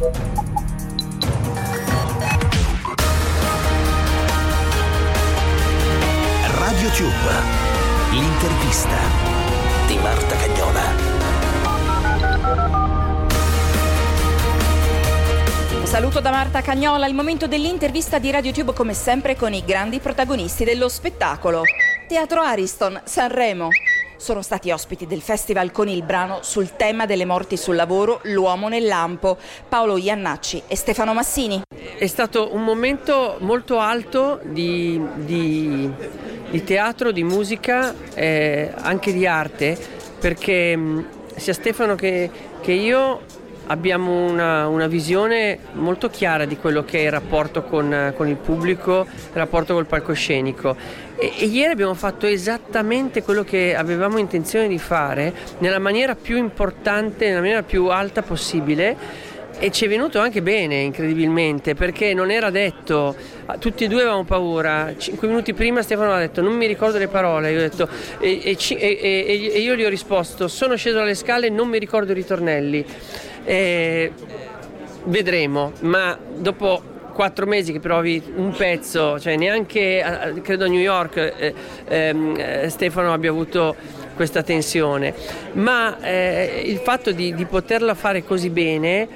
Radio Tube, l'intervista di Marta Cagnola. saluto da Marta Cagnola, il momento dell'intervista di RadioTube come sempre con i grandi protagonisti dello spettacolo. Teatro Ariston, Sanremo. Sono stati ospiti del festival con il brano sul tema delle morti sul lavoro L'uomo nel lampo, Paolo Iannacci e Stefano Massini. È stato un momento molto alto di, di, di teatro, di musica, eh, anche di arte, perché mh, sia Stefano che, che io abbiamo una, una, visione molto chiara di quello che è il rapporto con, con il pubblico, il rapporto col palcoscenico. E, e, ieri abbiamo fatto esattamente quello che avevamo intenzione di fare nella maniera più importante, nella maniera più alta possibile. E ci è venuto anche bene, incredibilmente, perché non era detto, tutti e due avevamo paura. Cinque minuti prima Stefano ha detto non mi ricordo le parole, io ho detto, e, e, e io gli ho risposto sono sceso dalle scale non mi ricordo i ritornelli. Eh, vedremo, ma dopo quattro mesi che provi un pezzo, cioè neanche credo a New York eh, ehm, eh, Stefano abbia avuto questa tensione, ma eh, il fatto di, di poterla fare così bene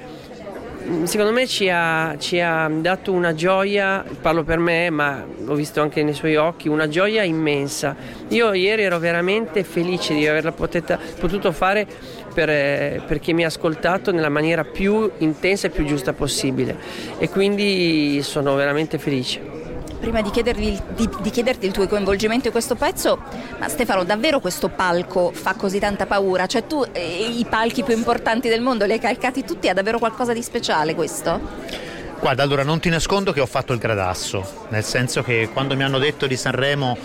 secondo me ci ha, ci ha, dato una gioia, parlo per me, ma l'ho visto anche nei suoi occhi, una gioia immensa. Io ieri ero veramente felice di averla poteta, potuto fare per, eh, per, chi mi ha ascoltato nella maniera più intensa e più giusta possibile e quindi sono veramente felice prima di, di, di, chiederti il tuo coinvolgimento in questo pezzo, ma Stefano, davvero questo palco fa così tanta paura? Cioè tu eh, i palchi più importanti del mondo li hai calcati tutti, ha davvero qualcosa di speciale questo? Guarda, allora non ti nascondo che ho fatto il gradasso, nel senso che quando mi hanno detto di Sanremo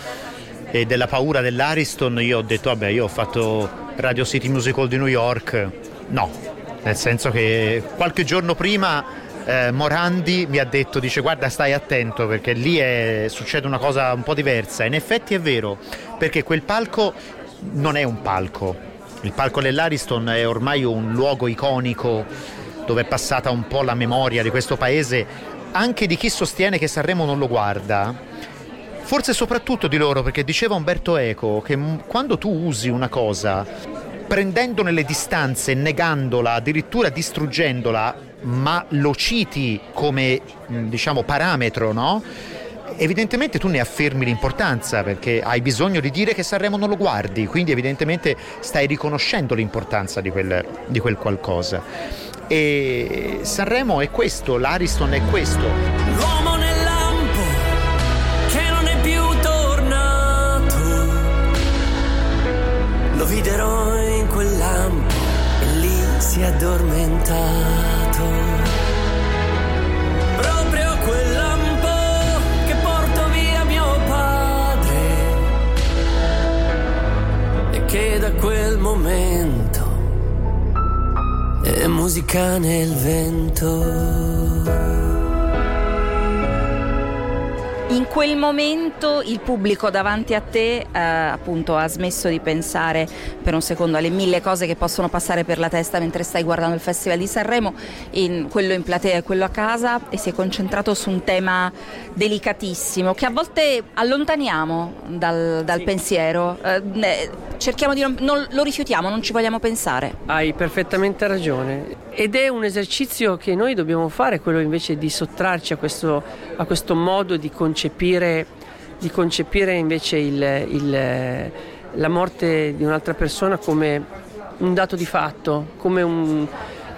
e della paura dell'Ariston, io ho detto vabbè, io ho fatto Radio City Musical di New York, no, nel senso che qualche giorno prima eh, Morandi mi ha detto, dice guarda stai attento perché lì è, succede una cosa un po' diversa. In effetti è vero, perché quel palco non è un palco. Il palco dell'Ariston è ormai un luogo iconico dove è passata un po' la memoria di questo paese, anche di chi sostiene che Sanremo non lo guarda. Forse soprattutto di loro, perché diceva Umberto Eco che quando tu usi una cosa prendendone le distanze, negandola, addirittura distruggendola, ma lo citi come diciamo parametro, no? evidentemente tu ne affermi l'importanza perché hai bisogno di dire che Sanremo non lo guardi, quindi evidentemente stai riconoscendo l'importanza di quel, di quel qualcosa. E Sanremo è questo, l'Ariston è questo. L'uomo nel lampo che non è più tornato, lo videro quel lampo e lì si è addormentato. Proprio quel lampo che porto via mio padre e che da quel momento è musica nel vento. In quel momento il pubblico davanti a te eh, appunto ha smesso di pensare per un secondo alle mille cose che possono passare per la testa mentre stai guardando il Festival di Sanremo, in quello in platea e quello a casa e si è concentrato su un tema delicatissimo che a volte allontaniamo dal, dal sì. pensiero, eh, cerchiamo di non, non lo rifiutiamo, non ci vogliamo pensare. Hai perfettamente ragione ed è un esercizio che noi dobbiamo fare, quello invece di sottrarci a questo, a questo modo di concepire, di concepire invece il, il, la morte di un'altra persona come un dato di fatto, come un...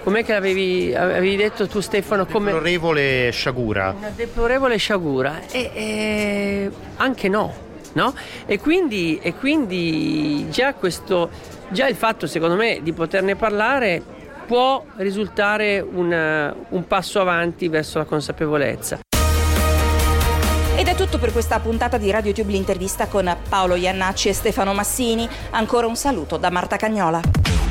Com'è che avevi, avevi detto tu Stefano? Come... Deplorevole sciagura. Una deplorevole sciagura. E, e anche no, no? E quindi, e quindi già, questo, già il fatto, secondo me, di poterne parlare può risultare un, un passo avanti verso la consapevolezza. Ed è tutto per questa puntata di RadioTube l'intervista con Paolo Iannacci e Stefano Massini. Ancora un saluto da Marta Cagnola.